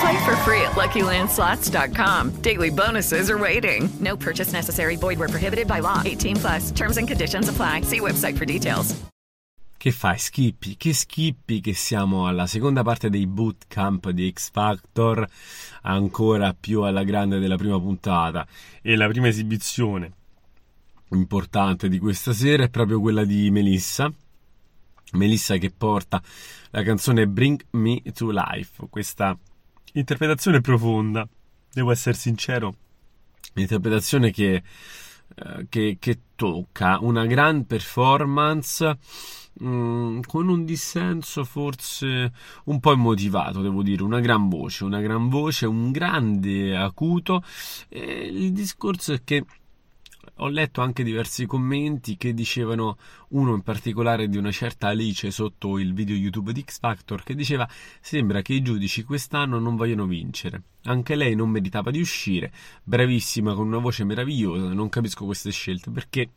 Play for free at LuckyLandSlots.com. Daily bonuses are waiting. No purchase necessary. Void where prohibited by law. 18 plus. Terms and conditions apply. See website for details. Che fai, Skippy? Che Skippy che siamo alla seconda parte dei bootcamp di X Factor, ancora più alla grande della prima puntata. E la prima esibizione importante di questa sera è proprio quella di Melissa. Melissa che porta la canzone Bring Me to Life, questa interpretazione profonda, devo essere sincero, interpretazione che, eh, che, che tocca una gran performance mm, con un dissenso forse un po' immotivato, devo dire, una gran voce, una gran voce, un grande acuto. E il discorso è che ho letto anche diversi commenti che dicevano, uno in particolare di una certa Alice sotto il video YouTube di X Factor, che diceva sembra che i giudici quest'anno non vogliono vincere. Anche lei non meritava di uscire, bravissima, con una voce meravigliosa, non capisco queste scelte perché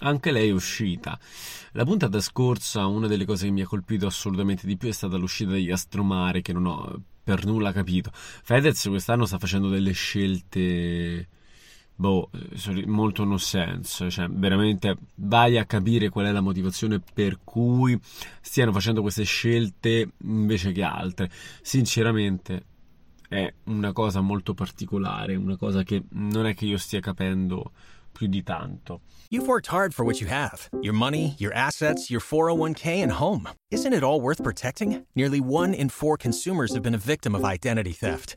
anche lei è uscita. La puntata scorsa, una delle cose che mi ha colpito assolutamente di più è stata l'uscita degli Astromare, che non ho per nulla capito. Fedez quest'anno sta facendo delle scelte boh, molto no sense, cioè veramente vai a capire qual è la motivazione per cui stiano facendo queste scelte invece che altre. Sinceramente è una cosa molto particolare, una cosa che non è che io stia capendo più di tanto. You've worked hard for what you have. Your money, your assets, your 401k and home. Isn't it all worth protecting? Nearly 1 in 4 consumers have been a victim of identity theft.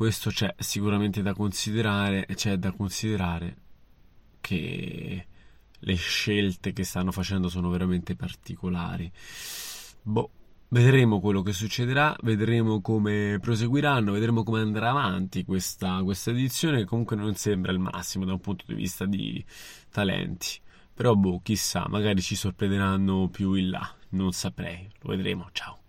questo c'è sicuramente da considerare c'è da considerare che le scelte che stanno facendo sono veramente particolari. Boh, vedremo quello che succederà, vedremo come proseguiranno, vedremo come andrà avanti questa, questa edizione che comunque non sembra il massimo da un punto di vista di talenti. Però boh, chissà, magari ci sorprenderanno più in là, non saprei, lo vedremo, ciao.